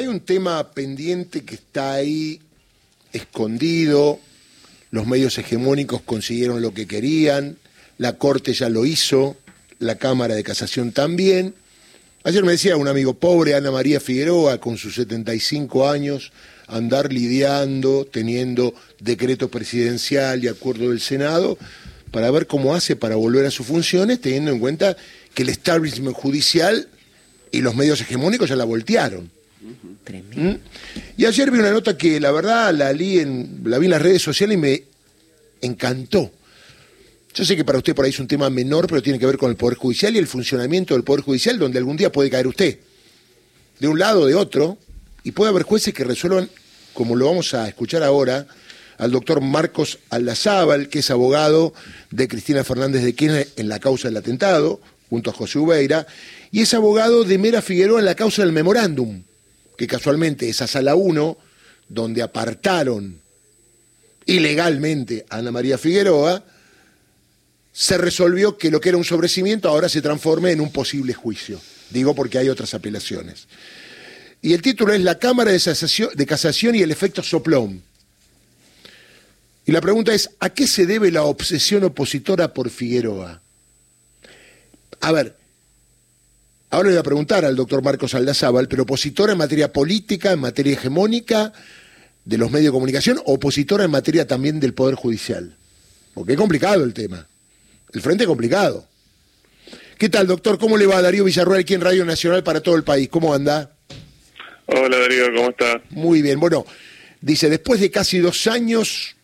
Hay un tema pendiente que está ahí escondido, los medios hegemónicos consiguieron lo que querían, la Corte ya lo hizo, la Cámara de Casación también. Ayer me decía un amigo pobre, Ana María Figueroa, con sus 75 años, andar lidiando, teniendo decreto presidencial y acuerdo del Senado, para ver cómo hace para volver a sus funciones, teniendo en cuenta que el establishment judicial y los medios hegemónicos ya la voltearon. ¿Mm? Y ayer vi una nota que la verdad la, en, la vi en las redes sociales y me encantó. Yo sé que para usted por ahí es un tema menor, pero tiene que ver con el Poder Judicial y el funcionamiento del Poder Judicial, donde algún día puede caer usted, de un lado o de otro, y puede haber jueces que resuelvan, como lo vamos a escuchar ahora, al doctor Marcos Aldazábal, que es abogado de Cristina Fernández de Kirchner en la causa del atentado, junto a José Ubeira, y es abogado de Mera Figueroa en la causa del memorándum, que casualmente esa sala 1, donde apartaron ilegalmente a Ana María Figueroa, se resolvió que lo que era un sobrecimiento ahora se transforme en un posible juicio. Digo porque hay otras apelaciones. Y el título es La Cámara de Casación y el efecto soplón. Y la pregunta es, ¿a qué se debe la obsesión opositora por Figueroa? A ver, ahora le voy a preguntar al doctor Marcos Aldazábal, pero opositora en materia política, en materia hegemónica de los medios de comunicación, opositora en materia también del Poder Judicial. Porque es complicado el tema. El frente es complicado. ¿Qué tal, doctor? ¿Cómo le va Darío Villarruel aquí en Radio Nacional para todo el país? ¿Cómo anda? Hola Darío, ¿cómo está? Muy bien. Bueno, dice, después de casi dos años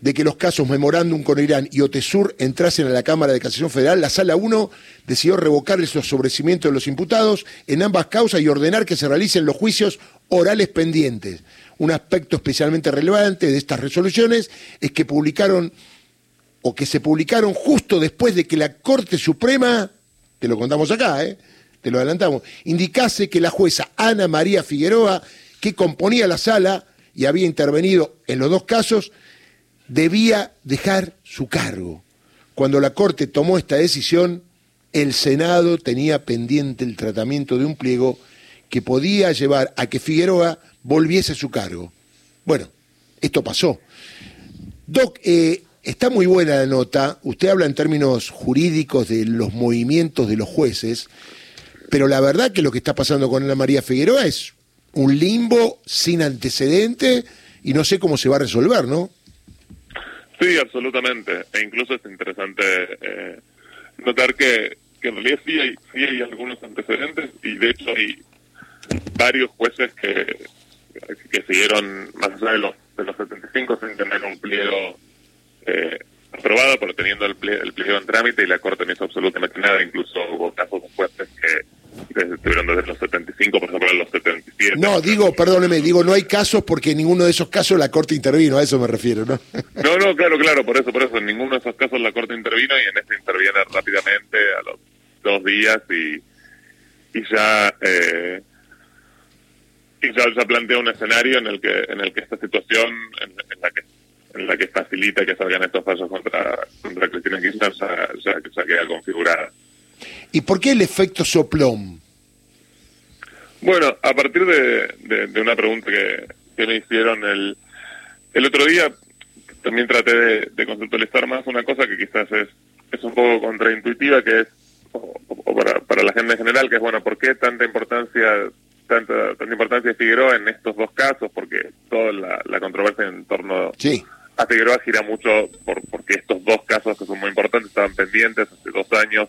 de que los casos Memorándum con Irán y Otesur entrasen a la Cámara de Casación Federal, la Sala 1 decidió revocar los sobrecimientos de los imputados en ambas causas y ordenar que se realicen los juicios orales pendientes. Un aspecto especialmente relevante de estas resoluciones es que publicaron o que se publicaron justo después de que la Corte Suprema, te lo contamos acá, ¿eh? te lo adelantamos, indicase que la jueza Ana María Figueroa, que componía la sala y había intervenido en los dos casos, debía dejar su cargo. Cuando la Corte tomó esta decisión, el Senado tenía pendiente el tratamiento de un pliego que podía llevar a que Figueroa volviese a su cargo. Bueno, esto pasó. Doc, eh, Está muy buena la nota, usted habla en términos jurídicos de los movimientos de los jueces, pero la verdad que lo que está pasando con Ana María Figueroa es un limbo sin antecedente y no sé cómo se va a resolver, ¿no? Sí, absolutamente. E incluso es interesante eh, notar que, en realidad sí hay, sí hay algunos antecedentes y de hecho hay varios jueces que, que siguieron más allá de los, de los 75 sin tener un pliego eh, aprobada, pero teniendo el, el pliego en trámite y la Corte no hizo absolutamente nada. Incluso hubo casos de jueces que, estuvieron desde los 75, por ejemplo, los 77. No, digo, perdóneme, digo, no hay casos porque en ninguno de esos casos la Corte intervino, a eso me refiero, ¿no? no, no, claro, claro, por eso, por eso, en ninguno de esos casos la Corte intervino y en este interviene rápidamente a los dos días y, y ya... Eh, y ya, ya plantea un escenario en el que en el que esta situación en la que la que facilita que salgan estos pasos contra, contra Cristina Kirchner ya, ya, queda configurada. ¿Y por qué el efecto soplón? Bueno, a partir de, de, una pregunta que, que, me hicieron el, el otro día, también traté de, de conceptualizar más una cosa que quizás es, es un poco contraintuitiva, que es, o, para, para la gente en general, que es, bueno, ¿por qué tanta importancia tanta, tanta importancia de Figueroa en estos dos casos? Porque toda la, la controversia en torno sí a Figueroa gira mucho por, porque estos dos casos que son muy importantes estaban pendientes hace dos años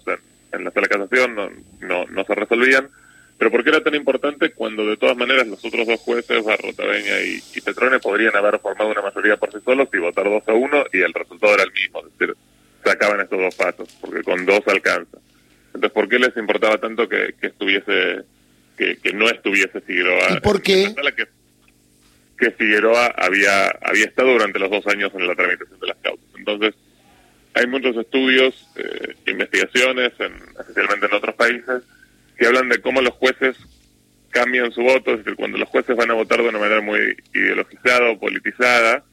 en, la sala de casación, no, no, se resolvían. Pero ¿por qué era tan importante cuando de todas maneras los otros dos jueces, Barrotaveña y, y Petrone, podrían haber formado una mayoría por sí solos y votar dos a uno y el resultado era el mismo? Es decir, se acaban estos dos pasos, porque con dos alcanza. Entonces, ¿por qué les importaba tanto que, estuviese, que, que no estuviese Figueroa? ¿Y por qué? que Figueroa había, había estado durante los dos años en la tramitación de las causas. Entonces, hay muchos estudios, eh, investigaciones, especialmente en otros países, que hablan de cómo los jueces cambian su voto, es decir, cuando los jueces van a votar de una manera muy ideologizada o politizada,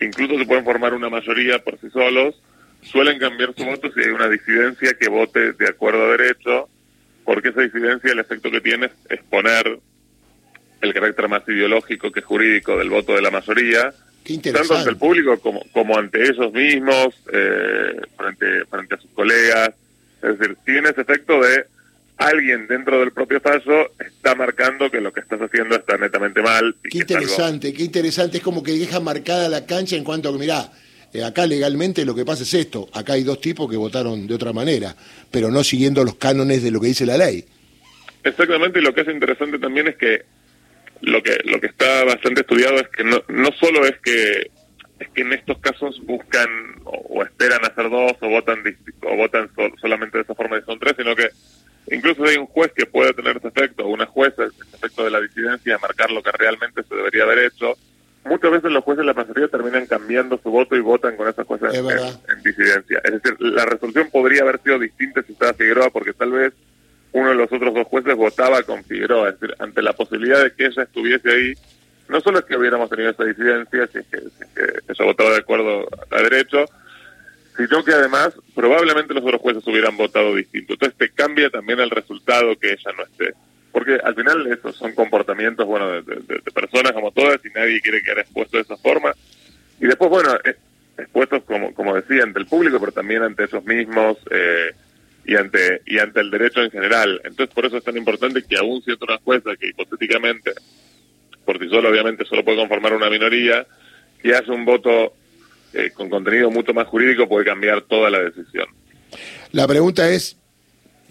incluso se pueden formar una mayoría por sí solos, suelen cambiar su voto si hay una disidencia que vote de acuerdo a derecho, porque esa disidencia el efecto que tiene es poner el carácter más ideológico que jurídico del voto de la mayoría, tanto ante el público como, como ante ellos mismos, eh, frente, frente a sus colegas. Es decir, tiene ese efecto de alguien dentro del propio fallo está marcando que lo que estás haciendo está netamente mal. qué interesante, qué interesante. Es como que deja marcada la cancha en cuanto a que, mirá, eh, acá legalmente lo que pasa es esto. Acá hay dos tipos que votaron de otra manera, pero no siguiendo los cánones de lo que dice la ley. Exactamente, y lo que es interesante también es que lo que lo que está bastante estudiado es que no, no solo es que es que en estos casos buscan o, esperan hacer dos o votan o votan solamente de esa forma y son tres, sino que incluso hay un juez que puede tener ese efecto, o una jueza, ese efecto de la disidencia, de marcar lo que realmente se debería haber hecho. Muchas veces los jueces de la mayoría terminan cambiando su voto y votan con esa jueza en, en, disidencia. Es decir, la resolución podría haber sido distinta si estaba Figueroa, porque tal vez uno de los otros dos jueces votaba con Figueroa, es decir, ante la posibilidad de que ella estuviese ahí, no solo es que hubiéramos tenido esa disidencia, si es que, ella votaba de acuerdo a derecho, sino que además probablemente los otros jueces hubieran votado distinto. Entonces te cambia también el resultado que ella no esté. Porque al final esos son comportamientos, bueno, de, personas como todas y nadie quiere quedar expuesto de esa forma. Y después, bueno, expuestos, como, como decía, ante el público, pero también ante ellos mismos, eh, y ante y ante el derecho en general. Entonces, por eso es tan importante que aún siendo una jueza que hipotéticamente, por sí solo obviamente solo puede conformar una minoría, que hace un voto eh, con contenido mucho más jurídico puede cambiar toda la decisión. La pregunta es,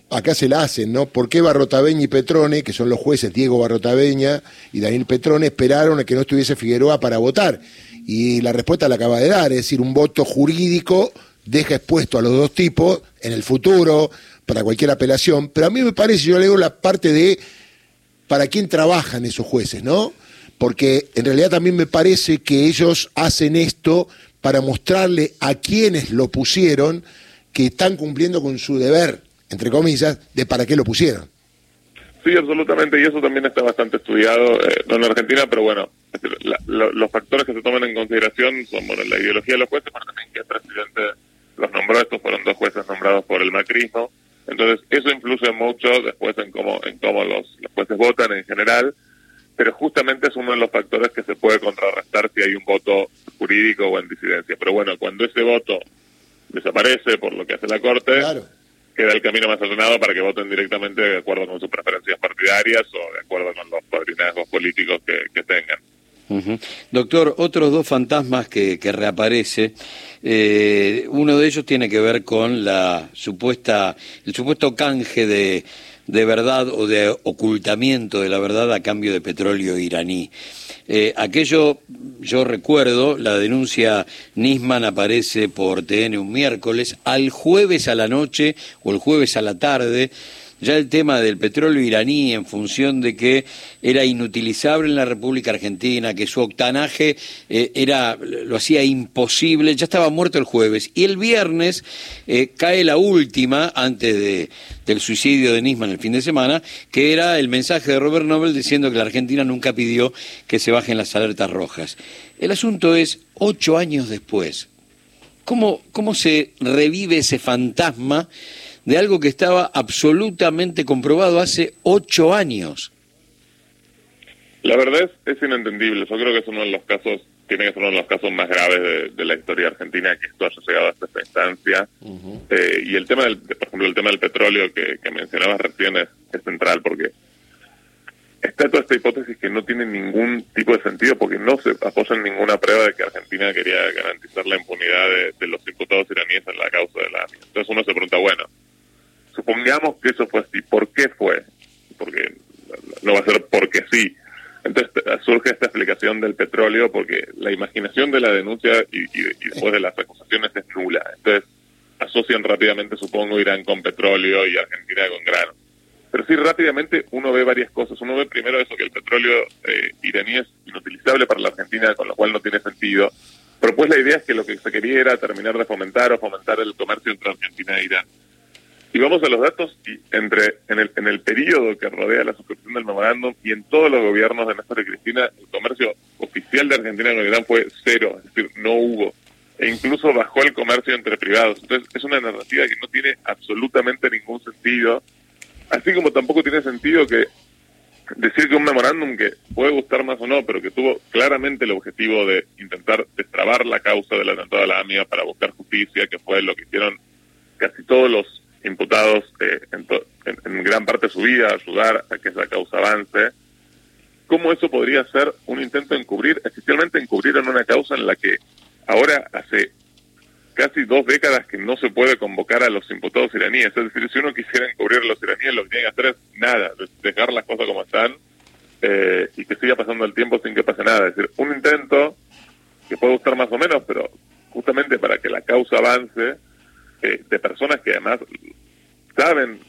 acá se la hacen, ¿no? ¿Por qué Barrotabeña y Petrone, que son los jueces Diego Barrotabeña y Daniel Petrone, esperaron a que no estuviese Figueroa para votar? Y la respuesta la acaba de dar, es decir, un voto jurídico deja expuesto a los dos tipos en el futuro para cualquier apelación, pero a mí me parece, yo leo la parte de para quién trabajan esos jueces, ¿no? Porque en realidad también me parece que ellos hacen esto para mostrarle a quienes lo pusieron que están cumpliendo con su deber, entre comillas, de para qué lo pusieron. Sí, absolutamente, y eso también está bastante estudiado, eh, no en Argentina, pero bueno, los factores que se toman en consideración son bueno, la ideología de los jueces, pero también que el presidente los nombró, estos fueron dos jueces nombrados por el macrismo, entonces eso influye mucho después en cómo, en cómo los, jueces votan en general, pero justamente es uno de los factores que se puede contrarrestar si hay un voto jurídico o en disidencia. Pero bueno, cuando ese voto desaparece por lo que hace la Corte, queda el camino más ordenado para que voten directamente de acuerdo con sus preferencias partidarias o de acuerdo con los padrinazgos políticos que tengan. Doctor, otros dos fantasmas que, que reaparece, eh, uno de ellos tiene que ver con la supuesta, el supuesto canje de, de verdad o de ocultamiento de la verdad a cambio de petróleo iraní. Eh, aquello, yo recuerdo, la denuncia Nisman aparece por TN un miércoles, al jueves a la noche o el jueves a la tarde ya el tema del petróleo iraní en función de que era inutilizable en la República Argentina, que su octanaje eh, era, lo hacía imposible, ya estaba muerto el jueves. Y el viernes eh, cae la última, antes de, del suicidio de Nisman el fin de semana, que era el mensaje de Robert Nobel diciendo que la Argentina nunca pidió que se bajen las alertas rojas. El asunto es, ocho años después, ¿cómo, cómo se revive ese fantasma? De algo que estaba absolutamente comprobado hace ocho años. La verdad es, es inentendible. Yo creo que es uno de los casos, tiene que ser uno de los casos más graves de, la historia argentina que esto haya llegado hasta esta instancia. Eh, y el tema, del, por ejemplo, el tema del petróleo que, que mencionabas recién es, central porque está toda esta hipótesis que no tiene ningún tipo de sentido porque no se apoya en ninguna prueba de que Argentina quería garantizar la impunidad de, de los imputados iraníes en la causa de la. Entonces uno se pregunta, bueno, supongamos que eso fue así, ¿por qué fue? Porque no va a ser porque sí. Entonces surge esta explicación del petróleo porque la imaginación de la denuncia y, después de las acusaciones es nula. Entonces asocian rápidamente, supongo, Irán con petróleo y Argentina con grano. Pero sí, rápidamente uno ve varias cosas. Uno ve primero eso, que el petróleo eh, iraní es inutilizable para la Argentina, con lo cual no tiene sentido. Pero pues la idea es que lo que se quería era terminar de fomentar o fomentar el comercio entre Argentina e Irán. Y vamos a los datos, y entre en el, en el periodo que rodea la suscripción del memorándum y en todos los gobiernos de Néstor y Cristina, el comercio oficial de Argentina con Irán fue cero, es decir, no hubo. E incluso bajó el comercio entre privados. Entonces, es una narrativa que no tiene absolutamente ningún sentido. Así como tampoco tiene sentido que decir que un memorándum que puede gustar más o no, pero que tuvo claramente el objetivo de intentar destrabar la causa del atentado a la AMIA para buscar justicia, que fue lo que hicieron casi todos los imputados eh, en, en, gran parte de su vida, ayudar a que esa causa avance, ¿cómo eso podría ser un intento de encubrir, especialmente encubrir en una causa en la que ahora hace casi dos décadas que no se puede convocar a los imputados iraníes. Es decir, si uno quisiera encubrir a los iraníes, lo que tiene que hacer es nada, dejar las cosas como están eh, y que siga pasando el tiempo sin que pase nada. Es decir, un intento que puede gustar más o menos, pero justamente para que la causa avance, eh, de personas que además saben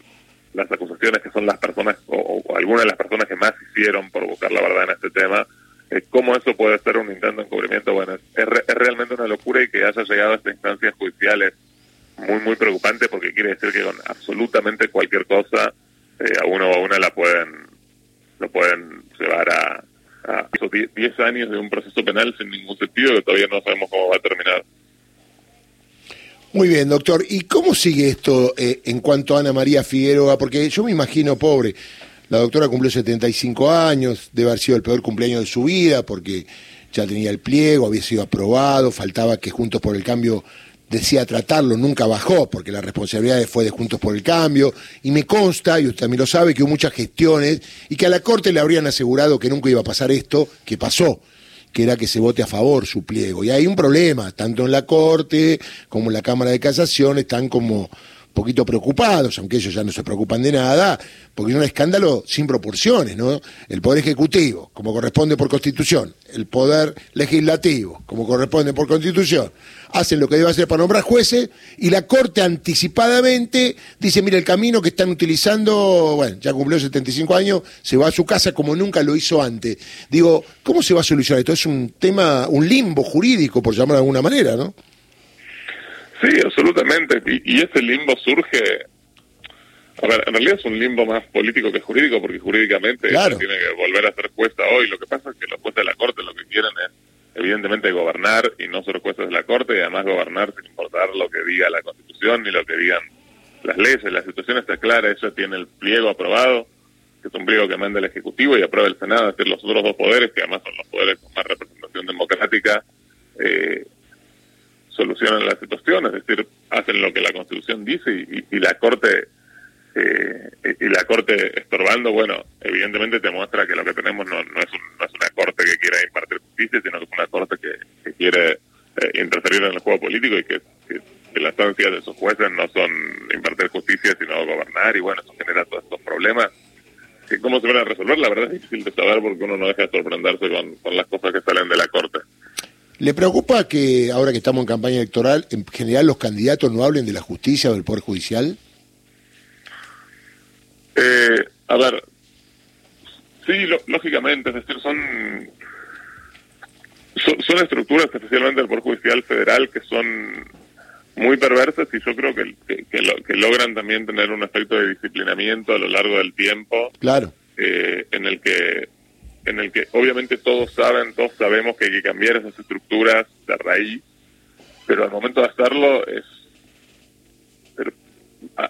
las acusaciones que son las personas o, o algunas de las personas que más hicieron por buscar la verdad en este tema, eh, cómo eso puede ser un intento de encubrimiento, bueno, es, realmente una locura y que haya llegado a estas instancias judiciales muy, muy preocupante porque quiere decir que con absolutamente cualquier cosa eh, a uno o a una la pueden, lo pueden llevar a, a 10 años de un proceso penal sin ningún sentido que todavía no sabemos cómo va a terminar. Muy bien, doctor. ¿Y cómo sigue esto eh, en cuanto a Ana María Figueroa? Porque yo me imagino, pobre, la doctora cumplió 75 años, debe haber sido el peor cumpleaños de su vida porque ya tenía el pliego, había sido aprobado, faltaba que Juntos por el Cambio decía tratarlo, nunca bajó porque la responsabilidad fue de Juntos por el Cambio y me consta, y usted también lo sabe, que hubo muchas gestiones y que a la Corte le habrían asegurado que nunca iba a pasar esto, que pasó que era que se vote a favor su pliego. Y hay un problema, tanto en la Corte como en la Cámara de Casación, están como poquito preocupados, aunque ellos ya no se preocupan de nada, porque es un escándalo sin proporciones, ¿no? El Poder Ejecutivo, como corresponde por Constitución, el Poder Legislativo, como corresponde por Constitución, hacen lo que debe hacer para nombrar jueces y la Corte anticipadamente dice, mira, el camino que están utilizando, bueno, ya cumplió 75 años, se va a su casa como nunca lo hizo antes. Digo, ¿cómo se va a solucionar esto? Es un tema, un limbo jurídico, por llamarlo de alguna manera, ¿no? Sí, absolutamente. Y, ese limbo surge a ver, en realidad es un limbo más político que jurídico, porque jurídicamente tiene que volver a ser jueza hoy. Lo que pasa es que los jueces de la Corte lo que quieren es, evidentemente, gobernar y no ser jueces de la Corte, y además gobernar sin importar lo que diga la Constitución ni lo que digan las leyes. La situación está clara, ella tiene el pliego aprobado, que es un pliego que manda el Ejecutivo y aprueba el Senado, es decir, los otros dos poderes, que además son los poderes con más representación democrática, eh, solucionan la situación, es decir, hacen lo que la Constitución dice y, la Corte eh, y la Corte estorbando, bueno, evidentemente te muestra que lo que tenemos no, no, es, no es, una Corte que quiera impartir justicia, sino que es una Corte que, quiere eh, interferir en el juego político y que, las ansias de sus jueces no son impartir justicia, sino gobernar, y bueno, eso genera todos estos problemas. ¿Cómo se van a resolver? La verdad es difícil de saber porque uno no deja de sorprenderse con las cosas que salen de la Corte. ¿Le preocupa que ahora que estamos en campaña electoral, en general los candidatos no hablen de la justicia o del Poder Judicial? Eh, a ver, sí, lógicamente, es decir, son, son, estructuras, especialmente del Poder Judicial Federal, que son muy perversas y yo creo que, que, logran también tener un efecto de disciplinamiento a lo largo del tiempo. Claro. Eh, en el que en el que obviamente todos saben, todos sabemos que hay que cambiar esas estructuras de raíz, pero al momento de hacerlo es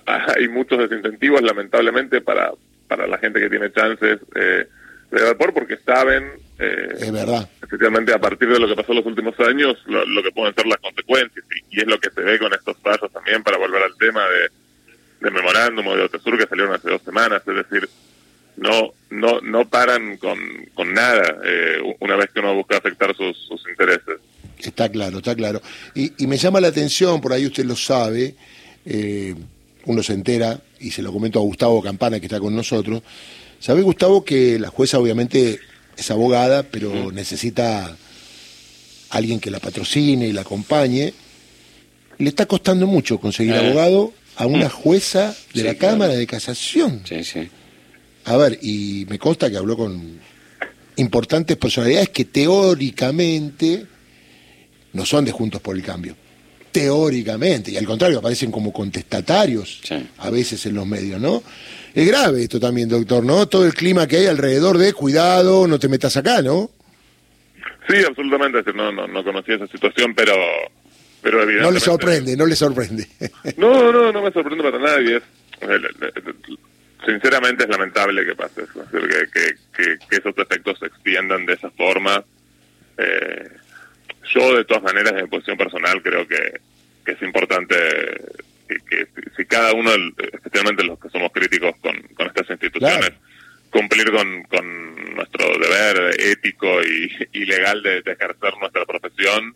hay muchos desincentivos lamentablemente para para la gente que tiene chances eh, de vapor porque saben eh, es verdad. especialmente a partir de lo que pasó en los últimos años lo, que pueden ser las consecuencias y, es lo que se ve con estos pasos también para volver al tema de, de memorándum o de Otesur que salieron hace dos semanas es decir no no no paran con, con nada eh, una vez que uno busca afectar sus, intereses. Está claro, está claro. Y, y, me llama la atención, por ahí usted lo sabe, eh, uno se entera, y se lo comento a Gustavo Campana, que está con nosotros. ¿Sabe, Gustavo, que la jueza obviamente es abogada, pero necesita alguien que la patrocine y la acompañe? Le está costando mucho conseguir eh. abogado a una jueza de la Cámara de Casación. Sí, sí. A ver, y me consta que habló con importantes personalidades que teóricamente no son de Juntos por el Cambio. Teóricamente, y al contrario, aparecen como contestatarios a veces en los medios, ¿no? Es grave esto también, doctor, ¿no? Todo el clima que hay alrededor de cuidado, no te metas acá, ¿no? Sí, absolutamente. No, no, no conocía esa situación, pero, pero evidentemente... No le sorprende, no le sorprende. No, no, no me sorprende para nadie. Sinceramente es lamentable que pase eso, es decir, que, que, que, esos efectos se extiendan de esa forma. Eh, yo, de todas maneras, en mi posición personal, creo que, que es importante que, si cada uno, especialmente los que somos críticos con, con estas instituciones, cumplir con, con nuestro deber ético y, y legal de, de ejercer nuestra profesión,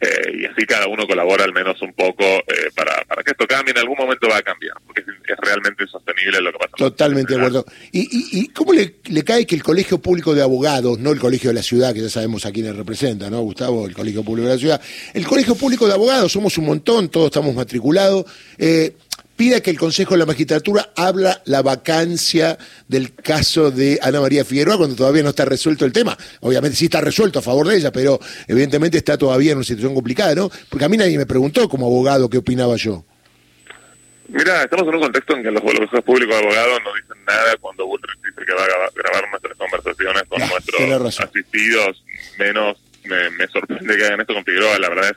eh, y así cada uno colabora al menos un poco eh, para, para que esto cambie. En algún momento va a cambiar, porque es, realmente insostenible lo que pasa. Totalmente de acuerdo. ¿Y, y, y cómo le, le, cae que el Colegio Público de Abogados, no el Colegio de la Ciudad, que ya sabemos a quiénes representa, ¿no, Gustavo? El Colegio Público de la Ciudad. El Colegio Público de Abogados, somos un montón, todos estamos matriculados. Eh, pida que el Consejo de la Magistratura habla la vacancia del caso de Ana María Figueroa cuando todavía no está resuelto el tema. Obviamente sí está resuelto a favor de ella, pero evidentemente está todavía en una situación complicada, ¿no? Porque a mí nadie me preguntó como abogado qué opinaba yo. Mira, estamos en un contexto en que los consejos públicos de abogados no dicen nada cuando Bullrich dice que va a grabar nuestras conversaciones con ah, nuestros asistidos. Menos me, me sorprende que hagan esto con Figueroa, la verdad es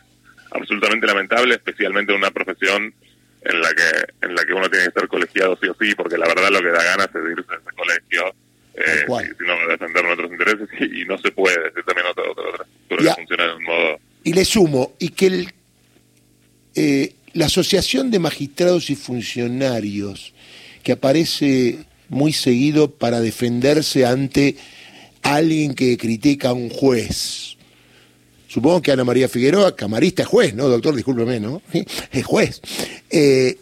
absolutamente lamentable, especialmente en una profesión en la que en la que uno tiene que estar colegiado sí o sí, porque la verdad lo que da ganas es irse a ese colegio, eh, si, no defender nuestros intereses y, no se puede, decir también otra, otra, otra estructura que funciona de un modo... Y le sumo, y que el, eh, la Asociación de Magistrados y Funcionarios, que aparece muy seguido para defenderse ante alguien que critica a un juez, Supongo que Ana María Figueroa, camarista, juez, ¿no, doctor? Discúlpeme, ¿no? Es juez. Eh,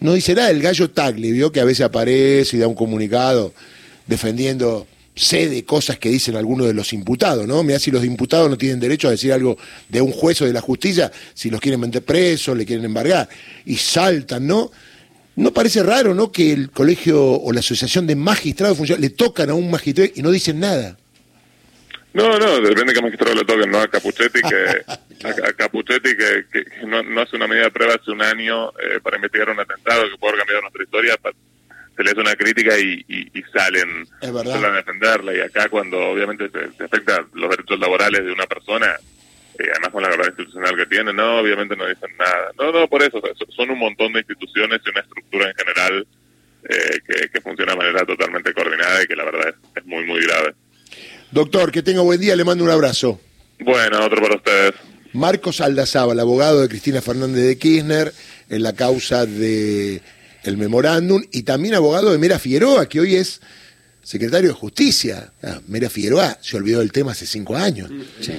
no dice nada el gallo Tagle, vio que a veces aparece y da un comunicado defendiendo sé de cosas que dicen algunos de los imputados, ¿no? Mira si los imputados no tienen derecho a decir algo de un juez o de la justicia, si los quieren meter presos, le quieren embargar, y saltan, ¿no? ¿No parece raro, ¿no? Que el colegio o la asociación de magistrados le tocan a un magistrado y no dicen nada. No, no, depende de qué magistrado le toquen, ¿no? A Capuchetti, que, a, Capuchetti que, que no, no, hace una medida de prueba hace un año eh, para investigar un atentado que puede haber cambiado nuestra historia, se le hace una crítica y, y, y salen, salen, a defenderla. Y acá cuando obviamente se, afecta los derechos laborales de una persona, eh, además con la verdad institucional que tiene, no, obviamente no dicen nada. No, no, por eso, son un montón de instituciones y una estructura en general eh, que, que funciona de manera totalmente coordinada y que la verdad es, es muy, muy grave. Doctor, que tenga buen día, le mando un abrazo. Bueno, otro para ustedes. Marcos Aldazábal, abogado de Cristina Fernández de Kirchner en la causa de el memorándum y también abogado de Mera Figueroa, que hoy es secretario de Justicia. Ah, Mera Figueroa se olvidó del tema hace cinco años. Sí.